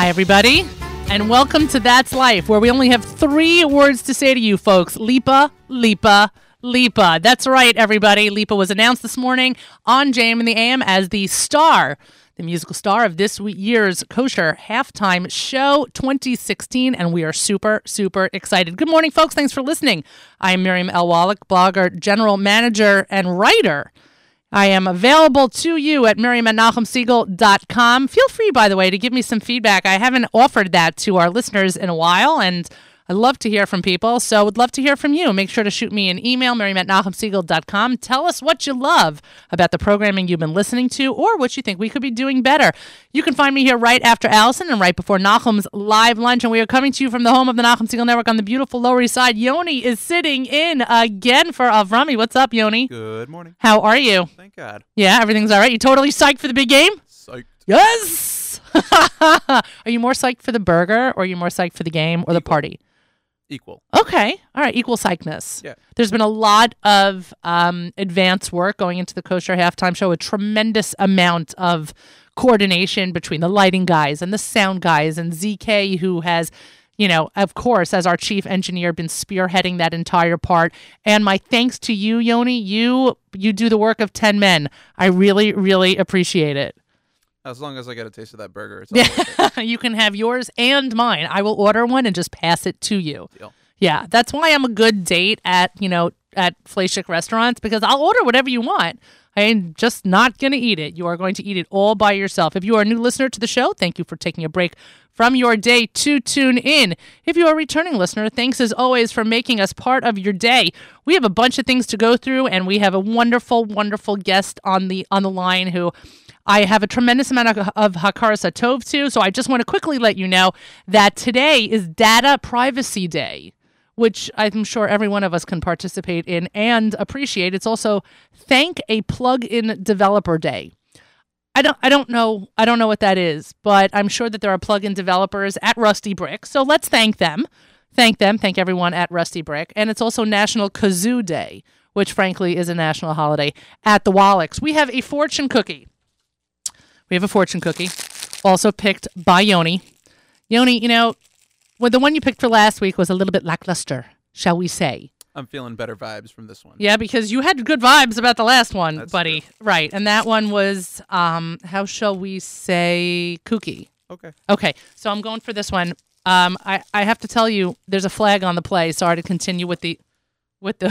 Hi, everybody, and welcome to That's Life, where we only have three words to say to you, folks Lipa, Lipa, Lipa. That's right, everybody. Lipa was announced this morning on JAM in the AM as the star, the musical star of this year's Kosher Halftime Show 2016, and we are super, super excited. Good morning, folks. Thanks for listening. I am Miriam. Wallach, blogger, general manager, and writer I am available to you at NachumSegal.com. Feel free, by the way, to give me some feedback. I haven't offered that to our listeners in a while, and I love to hear from people, so would love to hear from you. Make sure to shoot me an email, Miriam at NachumSegal.com. Tell us what you love about the programming you've been listening to or what you think we could be doing better. You can find me here right after Allison and right before Nachum's live lunch, and we are coming to you from the home of the Nachum Segal Network on the beautiful Lower East Side. Yoni is sitting in again for Avrami. What's up, Yoni? Good morning. How are you? Thank God. Yeah, everything's all right. You totally psyched for the big game? Psyched. Yes! are you more psyched for the burger or are you more psyched for the game or the party? Equal. Okay. All right. Equal psychness. Yeah. There's been a lot of um, advanced work going into the kosher halftime show, a tremendous amount of coordination between the lighting guys and the sound guys and ZK, who has, you know, of course, as our chief engineer, been spearheading that entire part. And my thanks to you, Yoni. You you do the work of ten men. I really, really appreciate it. As long as I get a taste of that burger, it's all worth it. you can have yours and mine. I will order one and just pass it to you. Deal. Yeah, that's why I'm a good date at, you know, at fleishig restaurants because I'll order whatever you want. I'm just not going to eat it. You are going to eat it all by yourself. If you are a new listener to the show, thank you for taking a break from your day to tune in. If you are a returning listener, thanks as always for making us part of your day. We have a bunch of things to go through and we have a wonderful wonderful guest on the on the line who I have a tremendous amount of, of Hakaras Tov to, so I just want to quickly let you know that today is Data Privacy Day, which I'm sure every one of us can participate in and appreciate. It's also Thank a Plug-in Developer Day. I don't I don't know I don't know what that is, but I'm sure that there are plug-in developers at RustyBrick. So let's thank them. Thank them. Thank everyone at RustyBrick. And it's also National Kazoo Day, which frankly is a national holiday at the Wallachs. We have a fortune cookie. We have a fortune cookie, also picked by Yoni. Yoni, you know, well, the one you picked for last week was a little bit lackluster, shall we say? I'm feeling better vibes from this one. Yeah, because you had good vibes about the last one, That's buddy. Right, and that one was, um, how shall we say, kooky. Okay. Okay, so I'm going for this one. Um, I, I have to tell you, there's a flag on the play. Sorry to continue with the with the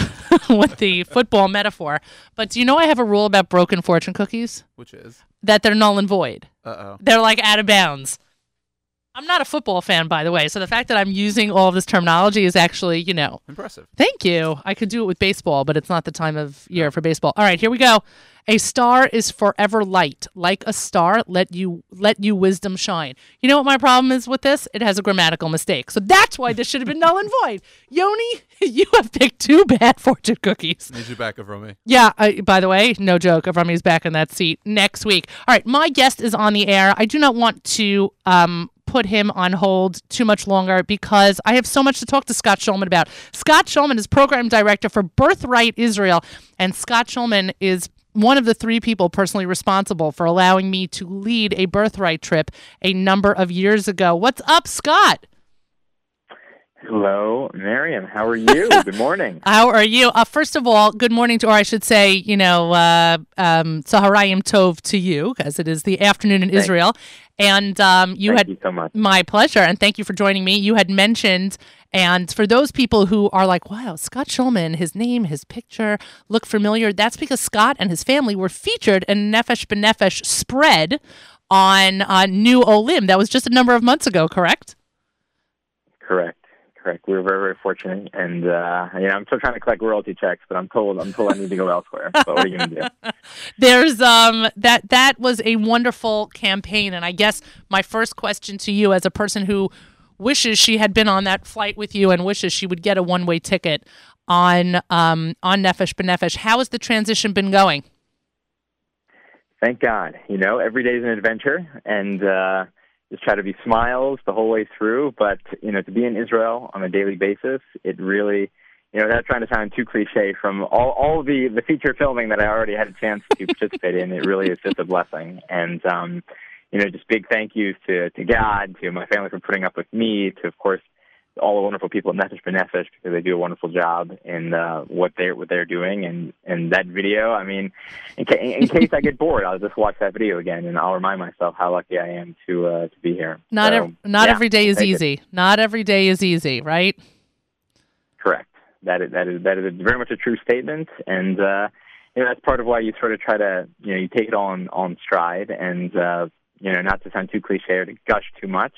with the football metaphor, but do you know I have a rule about broken fortune cookies Which is? that they're null and void. Uh oh. They're like out of bounds. I'm not a football fan, by the way, so the fact that I'm using all of this terminology is actually, you know, Impressive. Thank you. I could do it with baseball, but it's not the time of year for baseball. All right, here we go. A star is forever light. Like a star, let you let you wisdom shine. You know what my problem is with this? It has a grammatical mistake. So that's why this should have been null and void. Yoni, you have picked two bad fortune cookies. Need you back me. Yeah, I, by the way, no joke. Avrami's back in that seat next week. All right, my guest is on the air. I do not want to um, put him on hold too much longer because I have so much to talk to Scott Schulman about. Scott Schulman is program director for Birthright Israel, and Scott Schulman is one of the three people personally responsible for allowing me to lead a birthright trip a number of years ago. What's up, Scott? Hello, Miriam. How are you? Good morning. How are you? Uh, first of all, good morning to, or I should say, you know, uh, um, Saharayim Tov to you, because it is the afternoon in Thanks. Israel. And um, you Thank had you so much. my pleasure, and thank you for joining me. You had mentioned, and for those people who are like, wow, Scott Schulman, his name, his picture look familiar, that's because Scott and his family were featured in Nefesh B'Nefesh spread on uh, New Olim. That was just a number of months ago, correct? Correct. We were very, very fortunate, and uh, you know, I'm still trying to collect royalty checks, but I'm told I'm told I need to go elsewhere. So what are you going to do? There's um that that was a wonderful campaign, and I guess my first question to you, as a person who wishes she had been on that flight with you and wishes she would get a one way ticket on um on Nefesh B'Nefesh, how has the transition been going? Thank God. You know, every day is an adventure, and uh, just try to be smiles the whole way through. But you know, to be in Israel on a daily basis, it really, you know, without trying to sound too cliche, from all all the the feature filming that I already had a chance to participate in, it really is just a blessing. And um, you know, just big thank yous to to God, to my family for putting up with me, to of course all the wonderful people at Nefesh because they do a wonderful job in uh, what they're what they're doing. And and that video, I mean, in, ca- in case I get bored, I'll just watch that video again, and I'll remind myself how lucky I am to uh, to be here. Not so, ev- not yeah, every day is take it. easy. Not every day is easy, right? Correct. That is that is that is very much a true statement, and uh, you know that's part of why you sort of try to you know you take it all on on stride, and uh, you know not to sound too cliche or to gush too much,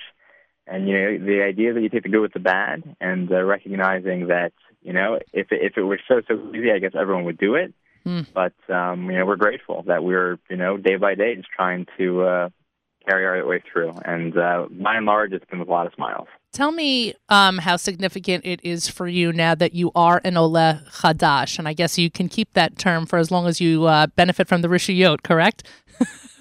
and you know the idea that you take the good with the bad, and uh, recognizing that you know if it, if it were so so easy, I guess everyone would do it. Hmm. But um, you know we're grateful that we're you know day by day just trying to uh, carry our way through, and uh, by and large, it's been with a lot of smiles. Tell me um, how significant it is for you now that you are an Ole Chadash, and I guess you can keep that term for as long as you uh, benefit from the Rishiyot, correct?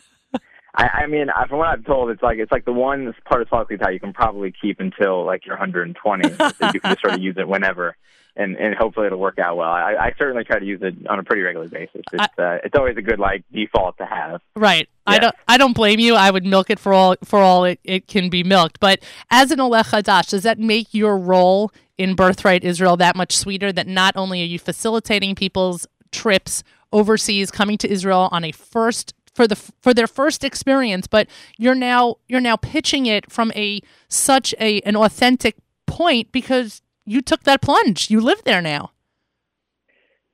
I, I mean, I- from what I've told, it's like it's like the one part of Salaklitai you can probably keep until like you're 120. so you can just sort of use it whenever, and and hopefully it'll work out well. I, I certainly try to use it on a pretty regular basis. It's uh, it's always a good like default to have. Right. I don't. I don't blame you. I would milk it for all for all it, it can be milked. But as an Olech Hadash, does that make your role in Birthright Israel that much sweeter? That not only are you facilitating people's trips overseas, coming to Israel on a first for the for their first experience, but you're now you're now pitching it from a such a an authentic point because you took that plunge. You live there now.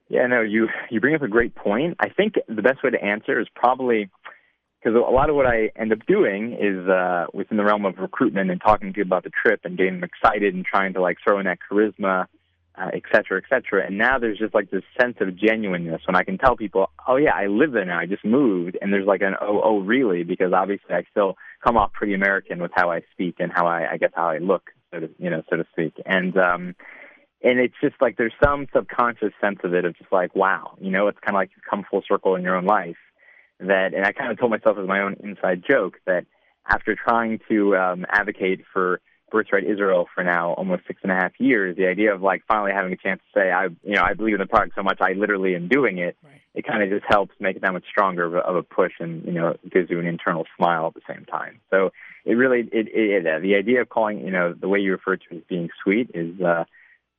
Yeah, no, you you bring up a great point. I think the best way to answer is probably because a lot of what I end up doing is uh, within the realm of recruitment and talking to you about the trip and getting them excited and trying to like throw in that charisma, uh, et cetera, et cetera. And now there's just like this sense of genuineness when I can tell people, oh yeah, I live there now. I just moved, and there's like an oh oh really because obviously I still come off pretty American with how I speak and how I I guess how I look, so to you know so to speak. And um, and it's just like there's some subconscious sense of it of just like wow you know it's kind of like you come full circle in your own life that and i kind of told myself as my own inside joke that after trying to um advocate for birthright israel for now almost six and a half years the idea of like finally having a chance to say i you know i believe in the product so much i literally am doing it Right. it kind of just helps make it that much stronger of a, of a push and you know gives you an internal smile at the same time so it really it, it, it the idea of calling you know the way you refer to it as being sweet is uh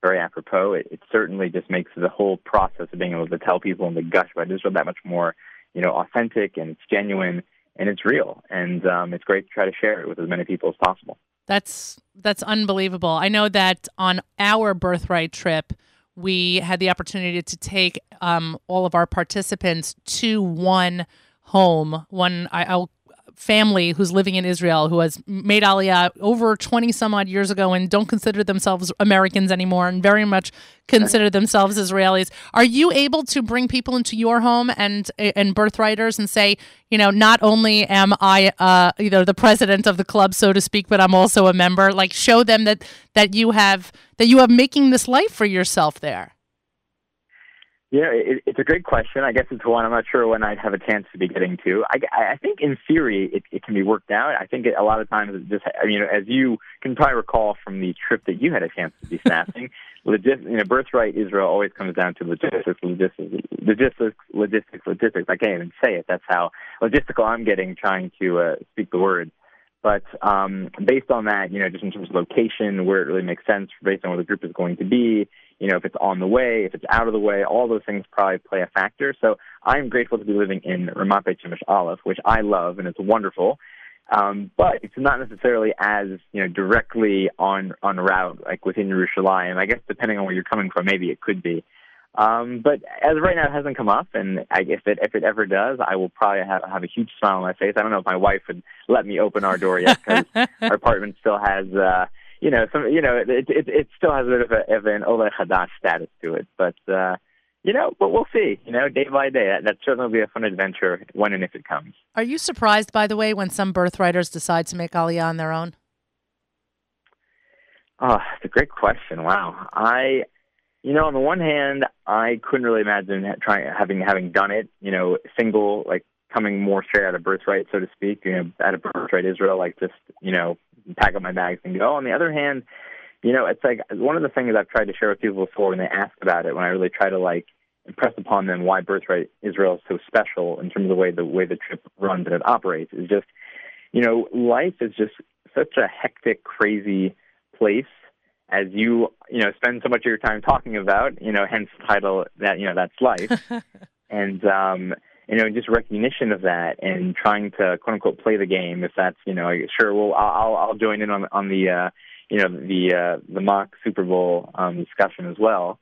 very apropos. It, it certainly just makes the whole process of being able to tell people in the gush about Israel that much more, you know, authentic and it's genuine and it's real. And um, it's great to try to share it with as many people as possible. That's that's unbelievable. I know that on our birthright trip, we had the opportunity to take um, all of our participants to one home, one I, I'll, family who's living in Israel who has made Aliyah over 20 some odd years ago and don't consider themselves Americans anymore and very much consider themselves Israelis. Are you able to bring people into your home and and birthwriters and say, you know, not only am I uh, you know the president of the club so to speak, but I'm also a member, like show them that that you have that you are making this life for yourself there. Yeah, it, it's a great question. I guess it's one I'm not sure when I'd have a chance to be getting to. I, I think in theory it, it can be worked out. I think it, a lot of times it just, I mean, as you can probably recall from the trip that you had a chance to be snapping, logis, you know, birthright Israel always comes down to logistics, logistics, logistics, logistics, logistics. I can't even say it. That's how logistical I'm getting trying to uh, speak the word. But um, based on that, you know, just in terms of location, where it really makes sense, based on where the group is going to be, you know, if it's on the way, if it's out of the way, all those things probably play a factor. So I'm grateful to be living in Ramat Beit Shemesh Aleph, which I love and it's wonderful. Um, but it's not necessarily as you know directly on on route like within Yerushalayim. I guess depending on where you're coming from, maybe it could be. Um, but as of right now, it hasn't come up, and I, if it if it ever does, I will probably have have a huge smile on my face. I don't know if my wife would let me open our door yet because our apartment still has. Uh, you know, some, you know, it, it, it still has a bit of, a, of an Ole Hadash status to it, but, uh, you know, but we'll see, you know, day by day. That, that certainly will be a fun adventure when and if it comes. Are you surprised, by the way, when some birthwriters decide to make Aliyah on their own? Oh, it's a great question. Wow. I, you know, on the one hand, I couldn't really imagine trying, having, having done it, you know, single, like coming more straight out of birthright, so to speak, you know, out of birthright Israel, like just, you know, pack up my bags and go. On the other hand, you know, it's like one of the things I've tried to share with people before when they ask about it, when I really try to like impress upon them why birthright Israel is so special in terms of the way the way the trip runs and it operates is just, you know, life is just such a hectic, crazy place as you you know spend so much of your time talking about you know hence the title that you know that's life. And um you know just recognition of that and trying to quote unquote play the game if that's you know sure well i'll i'll join in on on the uh you know the uh the mock super bowl um discussion as well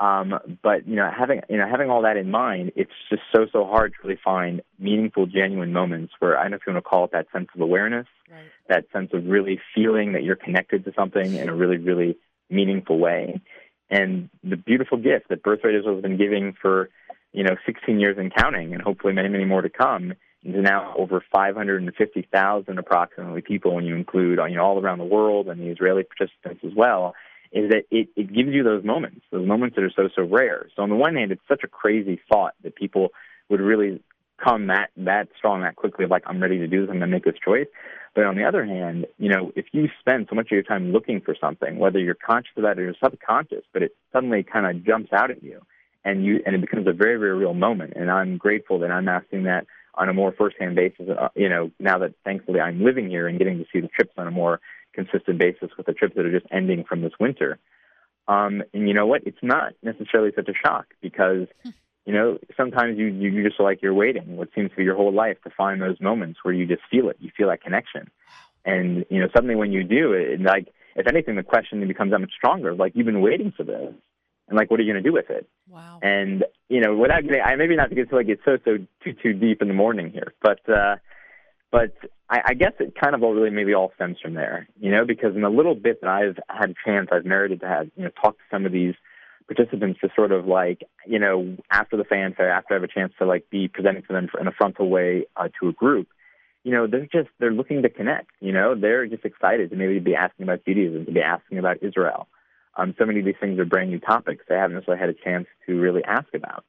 um, but you know, having you know having all that in mind, it's just so so hard to really find meaningful, genuine moments where I don't know if you want to call it that sense of awareness, right. that sense of really feeling that you're connected to something in a really really meaningful way. And the beautiful gift that Birthright Israel has been giving for you know 16 years and counting, and hopefully many many more to come, is now over 550,000 approximately people when you include you know all around the world and the Israeli participants as well is that it, it gives you those moments, those moments that are so, so rare. So on the one hand, it's such a crazy thought that people would really come that, that strong, that quickly like, I'm ready to do this, I'm going to make this choice. But on the other hand, you know, if you spend so much of your time looking for something, whether you're conscious of that or you're subconscious, but it suddenly kind of jumps out at you and you, and it becomes a very, very real moment. And I'm grateful that I'm asking that on a more firsthand basis, uh, you know, now that thankfully I'm living here and getting to see the trips on a more consistent basis with the trips that are just ending from this winter. Um, and you know what? It's not necessarily such a shock because, you know, sometimes you, you just feel like you're waiting what seems to be your whole life to find those moments where you just feel it. You feel that connection. And, you know, suddenly when you do it, like, if anything, the question becomes that much stronger. Like, you've been waiting for this. And, like, what are you going to do with it? Wow. And, you know, without getting, I maybe not to get to, like, get so, so too, too deep in the morning here, but, uh, but I, I guess it kind of all really maybe all stems from there, you know, because in the little bit that I've had a chance, I've merited to have, you know, talk to some of these participants to sort of like, you know, after the fanfare, after I have a chance to like be presenting to them in a frontal way uh, to a group, you know, they're just, they're looking to connect, you know, they're just excited to maybe be asking about Judaism, to be asking about Israel. Um, so many of these things are brand new topics they haven't necessarily had a chance to really ask about.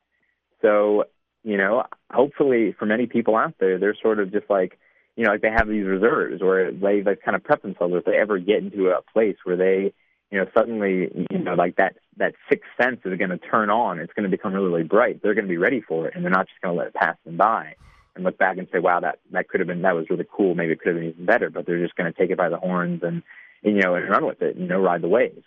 So, you know, hopefully for many people out there, they're sort of just like, you know, like they have these reserves where they like kind of prep themselves if they ever get into a place where they, you know, suddenly, you know, like that that sixth sense is going to turn on. It's going to become really, really bright. They're going to be ready for it, and they're not just going to let it pass them by and look back and say, "Wow, that that could have been that was really cool. Maybe it could have been even better." But they're just going to take it by the horns and, and you know and run with it. You know, ride the waves.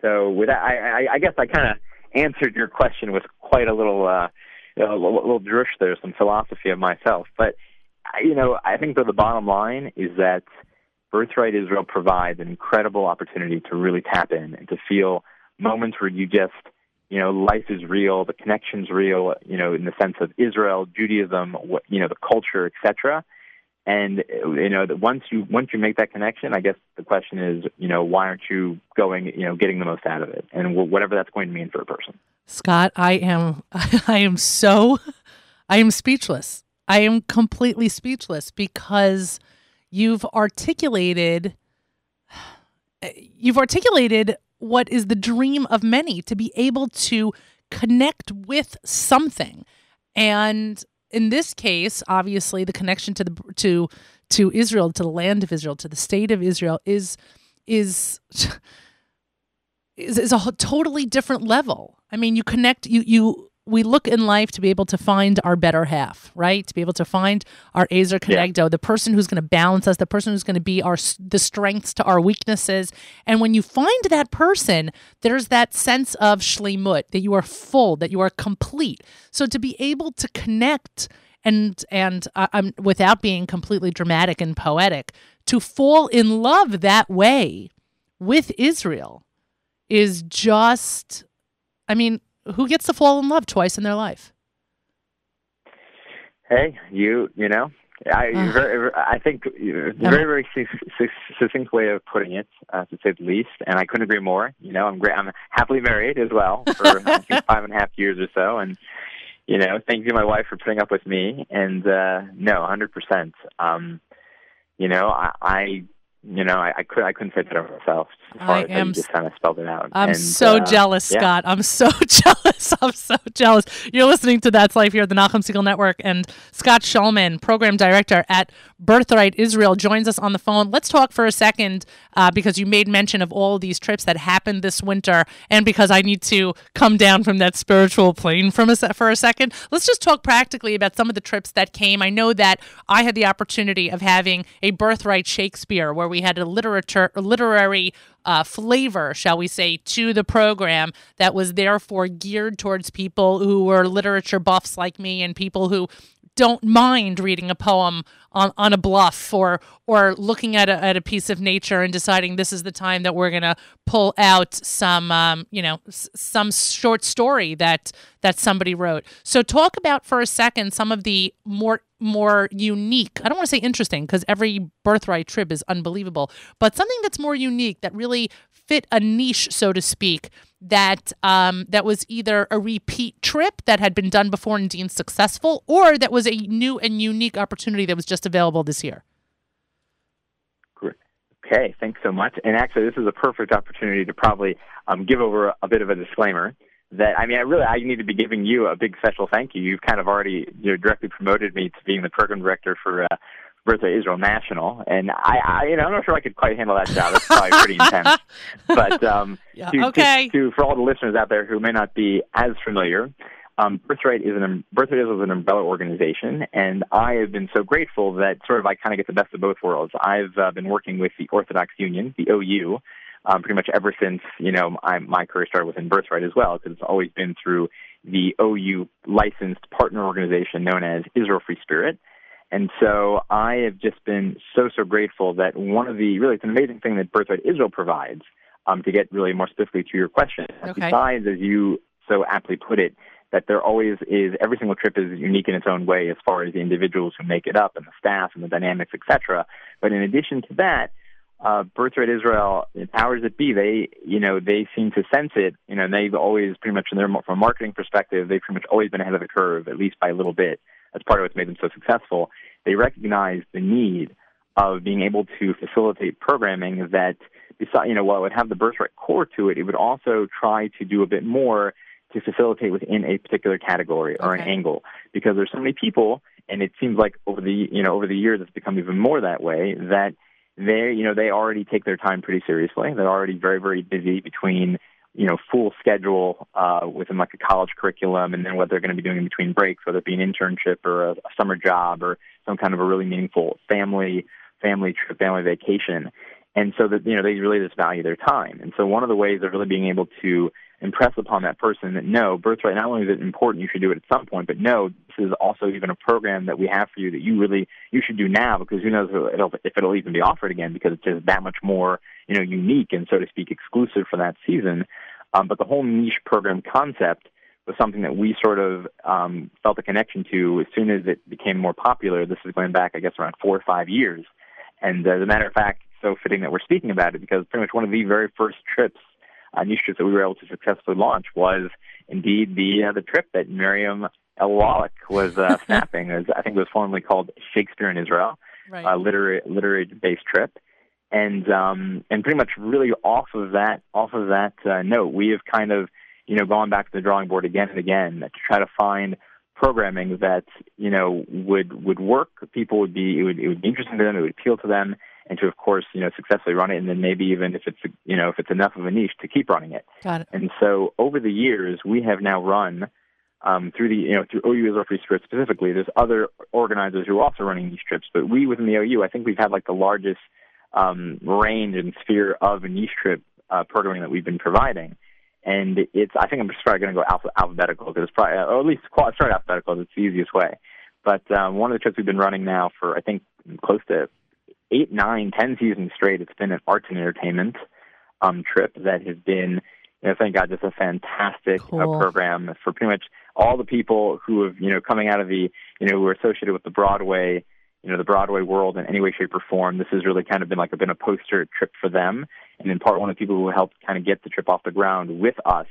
So with that, I, I, I guess I kind of answered your question with quite a little, uh, a little, a little drush there, some philosophy of myself, but you know, I think that the bottom line is that Birthright Israel provides an incredible opportunity to really tap in and to feel moments where you just, you know, life is real, the connection's real, you know, in the sense of Israel, Judaism, what, you know, the culture, etc. And you know, that once you once you make that connection, I guess the question is, you know, why aren't you going, you know, getting the most out of it, and whatever that's going to mean for a person. Scott, I am, I am so, I am speechless. I am completely speechless because you've articulated you've articulated what is the dream of many to be able to connect with something. And in this case, obviously the connection to the to to Israel, to the land of Israel, to the state of Israel is is is, is a totally different level. I mean, you connect you you we look in life to be able to find our better half, right? To be able to find our Ezer Kenegdo, yeah. the person who's going to balance us, the person who's going to be our the strengths to our weaknesses. And when you find that person, there's that sense of shlemut that you are full, that you are complete. So to be able to connect and and uh, um, without being completely dramatic and poetic, to fall in love that way with Israel is just, I mean who gets to fall in love twice in their life? Hey, you, you know, I, uh, very, I think it's a very, very succinct way of putting it, uh, to say the least. And I couldn't agree more. You know, I'm great. I'm happily married as well for five and a half years or so, and you know, thank you, my wife, for putting up with me. And uh, no, 100%. Um, you know, I, I you know, I, I could I couldn't say it better myself. I am, you just kind of spelled it out. I'm And, so uh, jealous, yeah. Scott. I'm so jealous. I'm so jealous. You're listening to That's Life here at the Nachum Segal Network, and Scott Shulman, program director at Birthright Israel, joins us on the phone. Let's talk for a second uh, because you made mention of all these trips that happened this winter, and because I need to come down from that spiritual plane from a se- for a second. Let's just talk practically about some of the trips that came. I know that I had the opportunity of having a Birthright Shakespeare where we had a literature literary uh, flavor, shall we say, to the program that was therefore geared towards people who were literature buffs like me and people who don't mind reading a poem on, on a bluff or or looking at a, at a piece of nature and deciding this is the time that we're going to pull out some um, you know s- some short story that that somebody wrote. So talk about for a second some of the more more unique. I don't want to say interesting because every birthright trip is unbelievable, but something that's more unique that really fit a niche, so to speak, that um, that was either a repeat trip that had been done before and deemed successful, or that was a new and unique opportunity that was just available this year. Great. Okay, thanks so much. And actually, this is a perfect opportunity to probably um, give over a, a bit of a disclaimer. That I mean, I really I need to be giving you a big special thank you. You've kind of already you know, directly promoted me to being the program director for uh, Birthday Israel National, and I, I you know I'm not sure I could quite handle that job. It's probably pretty intense. But um, Yeah, to, okay. to, to for all the listeners out there who may not be as familiar, um, Birthright is an Birthright Israel is an umbrella organization, and I have been so grateful that sort of I kind of get the best of both worlds. I've uh, been working with the Orthodox Union, the OU, um, pretty much ever since you know I, my career started within Birthright as well, because it's always been through the OU licensed partner organization known as Israel Free Spirit. And so I have just been so, so grateful that one of the really, it's an amazing thing that Birthright Israel provides um, to get really more specifically to your question. Okay. Besides, as you so aptly put it, that there always is, every single trip is unique in its own way as far as the individuals who make it up and the staff and the dynamics, et cetera. But in addition to that, uh, Birthright Israel, the powers that be, they, you know, they seem to sense it, you know, and they've always pretty much, in their, from a marketing perspective, they've pretty much always been ahead of the curve, at least by a little bit. That's part of what's made them so successful. They recognize the need of being able to facilitate programming that, besides, you know, while it would have the birthright core to it, it would also try to do a bit more to facilitate within a particular category or an angle. Because there's so many people, and it seems like over the, you know, over the years it's become even more that way that they, you know, they already take their time pretty seriously. They're already very, very busy between you know, full schedule uh, within like a college curriculum, and then what they're going to be doing in between breaks, whether it be an internship or a, a summer job or some kind of a really meaningful family family trip, family vacation. And so that you know they really just value their time. And so one of the ways of really being able to impress upon that person that no, birthright not only is it important, you should do it at some point, but no, is also even a program that we have for you that you really you should do now because who knows if it'll, if it'll even be offered again because it's just that much more you know unique and so to speak exclusive for that season. Um, but the whole niche program concept was something that we sort of um, felt a connection to as soon as it became more popular. This is going back, I guess, around four or five years. And uh, as a matter of fact, so fitting that we're speaking about it because pretty much one of the very first trips, uh, niche trips that we were able to successfully launch was indeed the uh, the trip that Miriam El Wallach was uh, snapping. As I think it was formerly called Shakespeare in Israel, Right. a literary literary based trip. And um, and pretty much really off of that off of that uh, note, we have kind of you know gone back to the drawing board again and again to try to find programming that you know would would work. People would be it would it would be interesting to them. It would appeal to them, and to of course you know successfully run it. And then maybe even if it's you know if it's enough of a niche to keep running it. Got it. And so over the years, we have now run um, through the you know through OU Israel Free Spirit specifically. There's other organizers who are also running these trips, but we within the OU, I think we've had like the largest um, range and sphere of a niche trip uh, programming that we've been providing. And it's I think I'm just probably going to go alpha, alphabetical because it's probably or at least qual- start alphabetical. It's the easiest way. But um, one of the trips we've been running now for I think close to eight, nine, ten seasons straight. It's been an arts and entertainment um, trip that has been, you know, thank God, just a fantastic uh, program for pretty much all the people who have, you know, coming out of the, you know, who are associated with the Broadway, you know, the Broadway world in any way, shape, or form. This has really kind of been like a, been a poster trip for them. And in part, one of the people who helped kind of get the trip off the ground with us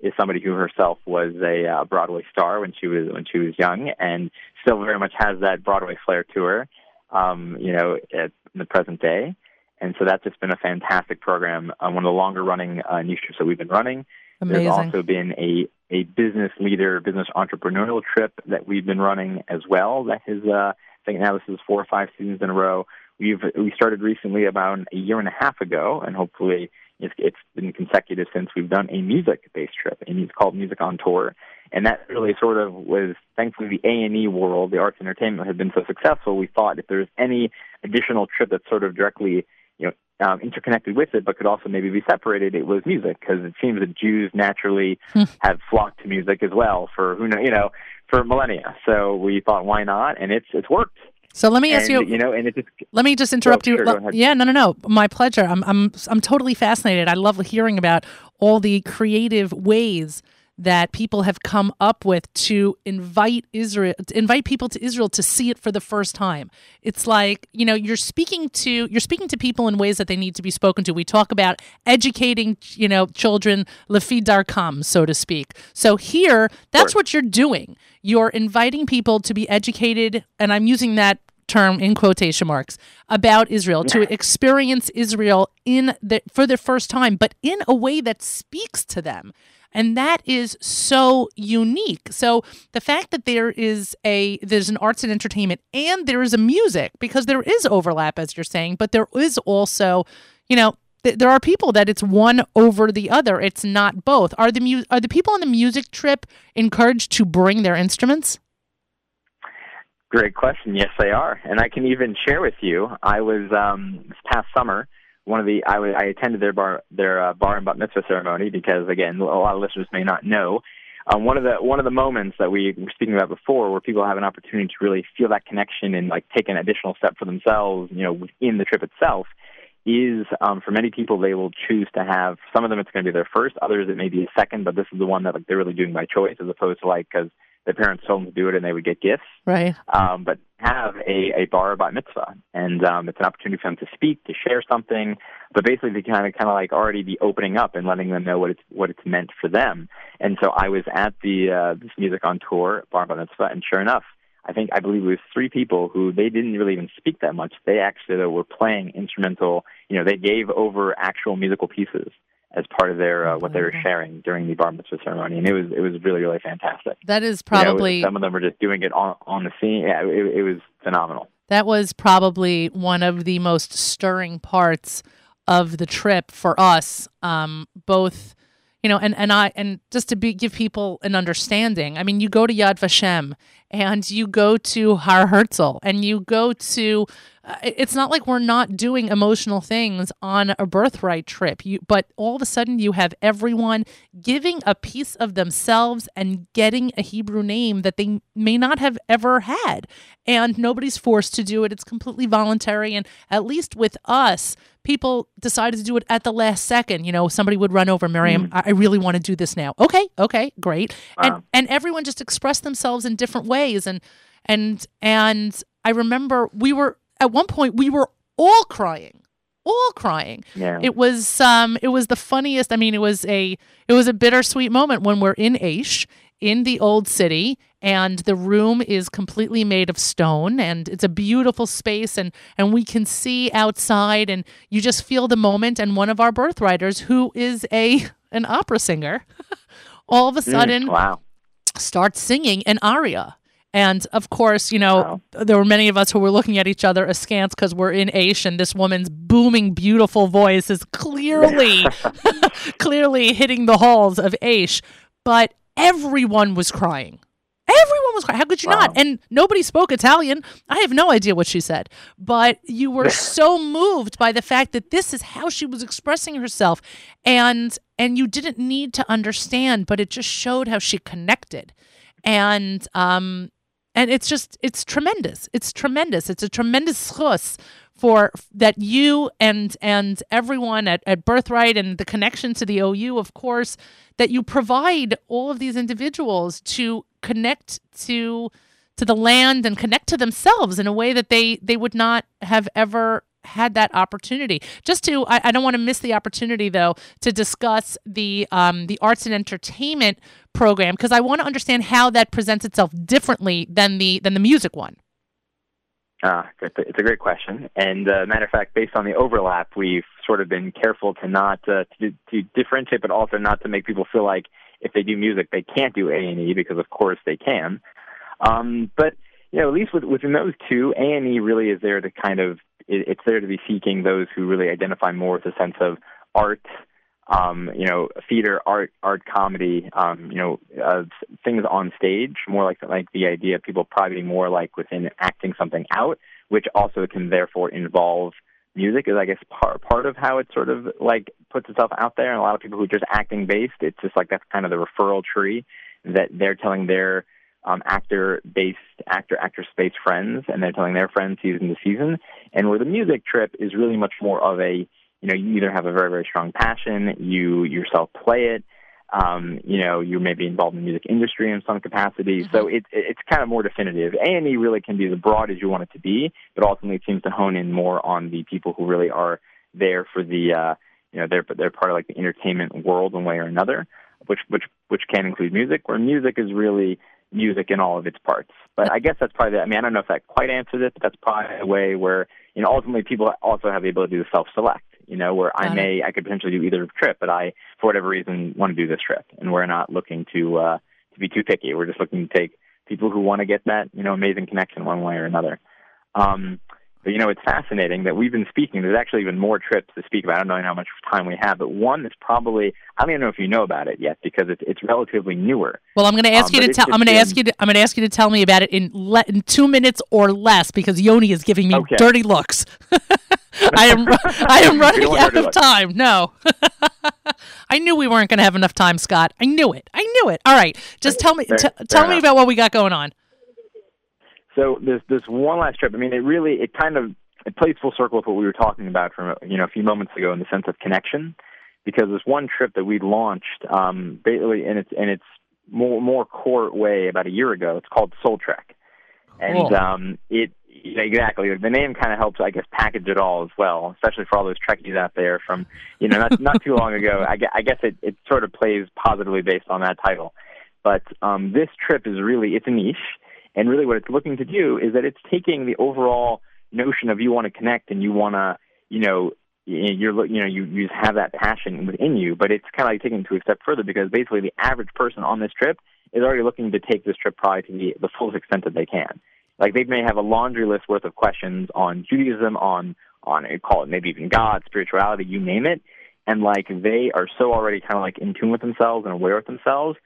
is somebody who herself was a uh, Broadway star when she was when she was young, and still very much has that Broadway flair to her. Um, you know, at, in the present day. And so that's just been a fantastic program, uh, one of the longer running uh, news trips that we've been running. Amazing. There's also been a, a business leader, business entrepreneurial trip that we've been running as well. That has, uh, I think now this is four or five seasons in a row. We've we started recently about a year and a half ago, and hopefully it's, it's been consecutive since we've done a music-based trip, and it's called Music on Tour. And that really sort of was thankfully the A and E world, the arts and entertainment had been so successful. We thought if there's any additional trip that's sort of directly um, interconnected with it, but could also maybe be separated, it was music because it seems that Jews naturally Hmm. have flocked to music as well for who know you know for millennia. So we thought why not, and it's it's worked. So let me ask and, you. you know, and it just Let me just interrupt you. sure, ahead. Yeah, no, no, no. My pleasure. I'm, I'm, I'm totally fascinated. I love hearing about all the creative ways that people have come up with to invite Israel, to invite people to Israel to see it for the first time. It's like you know you're speaking to you're speaking to people in ways that they need to be spoken to. We talk about educating you know children darkam, so to speak. So here, that's what you're doing. You're inviting people to be educated, and I'm using that term in quotation marks about Israel to experience Israel in the for the first time but in a way that speaks to them and that is so unique so the fact that there is a there's an arts and entertainment and there is a music because there is overlap as you're saying but there is also you know th- there are people that it's one over the other it's not both are the mu- are the people on the music trip encouraged to bring their instruments Great question. Yes, they are, and I can even share with you. I was um, this past summer. One of the I, I attended their bar their uh, bar and bat mitzvah ceremony because again a lot of listeners may not know. Um, one of the one of the moments that we were speaking about before, where people have an opportunity to really feel that connection and like take an additional step for themselves, you know, within the trip itself, is um, for many people they will choose to have. Some of them it's going to be their first, others it may be a second, but this is the one that like they're really doing by choice as opposed to like because their parents told them to do it and they would get gifts right um, but have a, a bar bat mitzvah, and um, it's an opportunity for them to speak, to share something, but basically to kind of kind of like already be opening up and letting them know what it's what it's meant for them. And so I was at the uh, this music on tour bar bat mitzvah, and sure enough, I think I believe it was three people who they didn't really even speak that much. They actually though, were playing instrumental. You know, they gave over actual musical pieces as part of their uh, what they were sharing during the bar mitzvah ceremony, and it was it was really really fantastic. that is You know, probably some of them were just doing it on on the scene. Yeah, it, it was phenomenal. That was probably one of the most stirring parts of the trip for us. Um, both, you know, and and I and just to be give people an understanding. I mean, you go to Yad Vashem and you go to Har Herzl and you go to. It's not like we're not doing emotional things on a birthright trip. You, but all of a sudden you have everyone giving a piece of themselves and getting a Hebrew name that they may not have ever had, and nobody's forced to do it. It's completely voluntary, and at least with us, people decided to do it at the last second. You know, somebody would run over Miriam. Mm. I I really want to do this now. Okay, okay, great. And and everyone just expressed themselves in different ways, and and and I remember we were at one point we were all crying, all crying. Yeah. It was um it was the funniest. I mean, it was a it was a bittersweet moment when we're in Aish in the old city and the room is completely made of stone and it's a beautiful space and and we can see outside and you just feel the moment and one of our birthwriters who is a an opera singer all of a Mm, sudden wow. starts singing an aria. And of course, you know, Wow. there were many of us who were looking at each other askance because we're in Aish and this woman's booming, beautiful voice is clearly, clearly hitting the halls of Aish. But everyone was crying. Everyone was crying. How could you Wow. not? And nobody spoke Italian. I have no idea what she said. But you were so moved by the fact that this is how she was expressing herself. And and you didn't need to understand, but it just showed how she connected. And um and it's just it's tremendous. It's tremendous. It's a tremendous chus for that you and and everyone at, at Birthright and the connection to the OU, of course, that you provide all of these individuals to connect to to the land and connect to themselves in a way that they they would not have ever had that opportunity. Just to, I, I don't want to miss the opportunity though to discuss the um, the arts and entertainment program because I want to understand how that presents itself differently than the than the music one. Uh, it's a great question. And uh, matter of fact, based on the overlap, we've sort of been careful to not uh, to, to differentiate, but also not to make people feel like if they do music, they can't do A and E because, of course, they can. Um, but you know, at least with, within those two, A and E really is there to kind of it, it's there to be seeking those who really identify more with a sense of art, um, you know, theater, art, art, comedy, um, you know, uh, things on stage, more like like the idea of people probably more like within acting something out, which also can therefore involve music. Is I guess part part of how it sort of like puts itself out there. And a lot of people who are just acting based, it's just like that's kind of the referral tree that they're telling their um, actor based actor actor space friends, and they're telling their friends season to season. And where the music trip is really much more of a you know, you either have a very, very strong passion, you yourself play it, um, you know, you may be involved in the music industry in some capacity. Mm-hmm. So it, it's kind of more definitive. A&E really can be as broad as you want it to be, but ultimately it seems to hone in more on the people who really are there for the, uh, you know, they're, they're part of like the entertainment world one way or another, which, which, which can include music, where music is really music in all of its parts. But I guess that's probably, the, I mean, I don't know if that quite answers it, but that's probably a way where, you know, ultimately people also have the ability to self-select you know, where Got I may, it. I could potentially do either trip, but I, for whatever reason, want to do this trip. And we're not looking to, uh, to be too picky. We're just looking to take people who want to get that, you know, amazing connection one way or another. Um, but you know, it's fascinating that we've been speaking. There's actually even more trips to speak about. I don't know how much time we have, but one that's probably I don't even know if you know about it yet because it's it's relatively newer. Well, I'm going to ask um, you to tell. I'm going to ask you. To, I'm going to ask you to tell me about it in le- in two minutes or less because Yoni is giving me okay. dirty looks. I am I am running out of time. No. I knew we weren't going to have enough time, Scott. I knew it. I knew it. All right, just tell me t- tell enough. me about what we got going on. So this this one last trip. I mean, it really it kind of it plays full circle with what we were talking about from you know a few moments ago in the sense of connection, because this one trip that we launched, um, basically in its in its more more core way about a year ago. It's called Soul Trek, and um, it exactly. The name kind of helps, I guess, package it all as well, especially for all those Trekkies out there from, you know, not, not too long ago. I, I guess it, it sort of plays positively based on that title. But um, this trip is really, it's a niche. And really what it's looking to do is that it's taking the overall notion of you want to connect and you want to, you know, you're you know you, you just have that passion within you, but it's kind of like taking it to a step further because basically the average person on this trip is already looking to take this trip probably to the, the fullest extent that they can. Like they may have a laundry list worth of questions on Judaism, on on call it maybe even God, spirituality, you name it, and like they are so already kind of like in tune with themselves and aware of themselves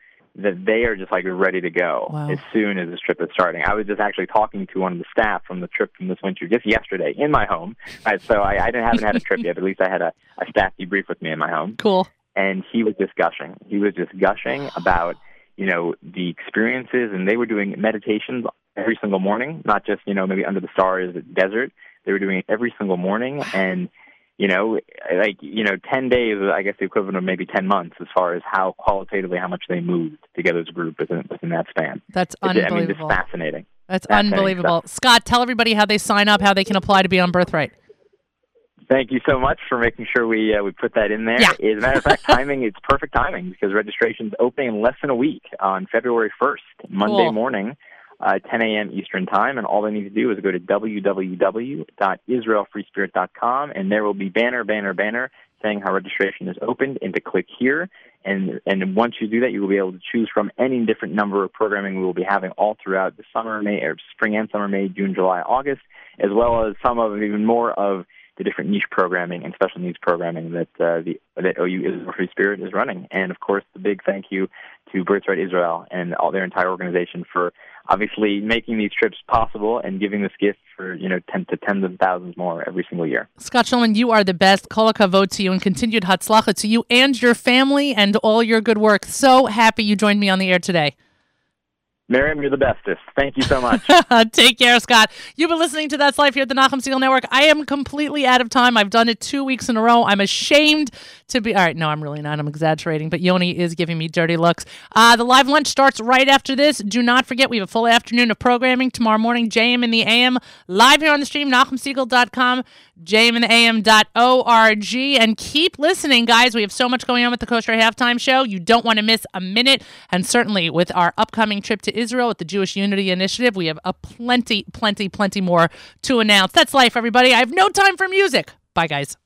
that they are just like ready to go wow. as soon as this trip is starting. I was just actually talking to one of the staff from the trip from this winter just yesterday in my home. Right, so I, I didn't haven't had a trip yet, but at least I had a, a staff debrief with me in my home. Cool. And he was just gushing. He was just gushing about you know the experiences, and they were doing meditations every single morning, not just, you know, maybe under the stars, desert. They were doing it every single morning. And, you know, like, you know, 10 days, I guess the equivalent of maybe 10 months as far as how qualitatively how much they moved together as a group within, within that span. That's unbelievable. I mean, it's fascinating. That's fascinating unbelievable. Stuff. Scott, tell everybody how they sign up, how they can apply to be on Birthright. Thank you so much for making sure we uh, we put that in there. Yeah. As a matter of fact, timing it's perfect timing because registration's opening in less than a week on February 1st, Monday cool. morning uh, 10 a.m. Eastern Time, and all they need to do is go to www.israelfreespirit.com, and there will be banner, banner, banner saying how registration is opened, and to click here. And and once you do that, you will be able to choose from any different number of programming we will be having all throughout the summer, May, or spring and summer, May, June, July, August, as well as some of even more of the different niche programming and special needs programming that uh, the that OU Israel Free Spirit is running. And of course, the big thank you to Birthright Israel and all their entire organization for obviously making these trips possible and giving this gift for you know ten to tens of thousands more every single year. Scott Shulman, you are the best. Kol vote to you and continued hatzlacha to you and your family and all your good work. So happy you joined me on the air today. Miriam, you're the bestest. Thank you so much. Take care, Scott. You've been listening to That's Life here at the Nachum Segal Network. I am completely out of time. I've done it two weeks in a row. I'm ashamed to be all right. No, I'm really not. I'm exaggerating, but Yoni is giving me dirty looks. Uh, the live lunch starts right after this. Do not forget, we have a full afternoon of programming tomorrow morning, JM in the AM, live here on the stream, NachumSegal.com, JM in the AM.org. And keep listening, guys. We have so much going on with the Kosher Halftime Show. You don't want to miss a minute. And certainly with our upcoming trip to Israel with the Jewish Unity Initiative, we have a plenty, plenty, plenty more to announce. That's life, everybody. I have no time for music. Bye, guys.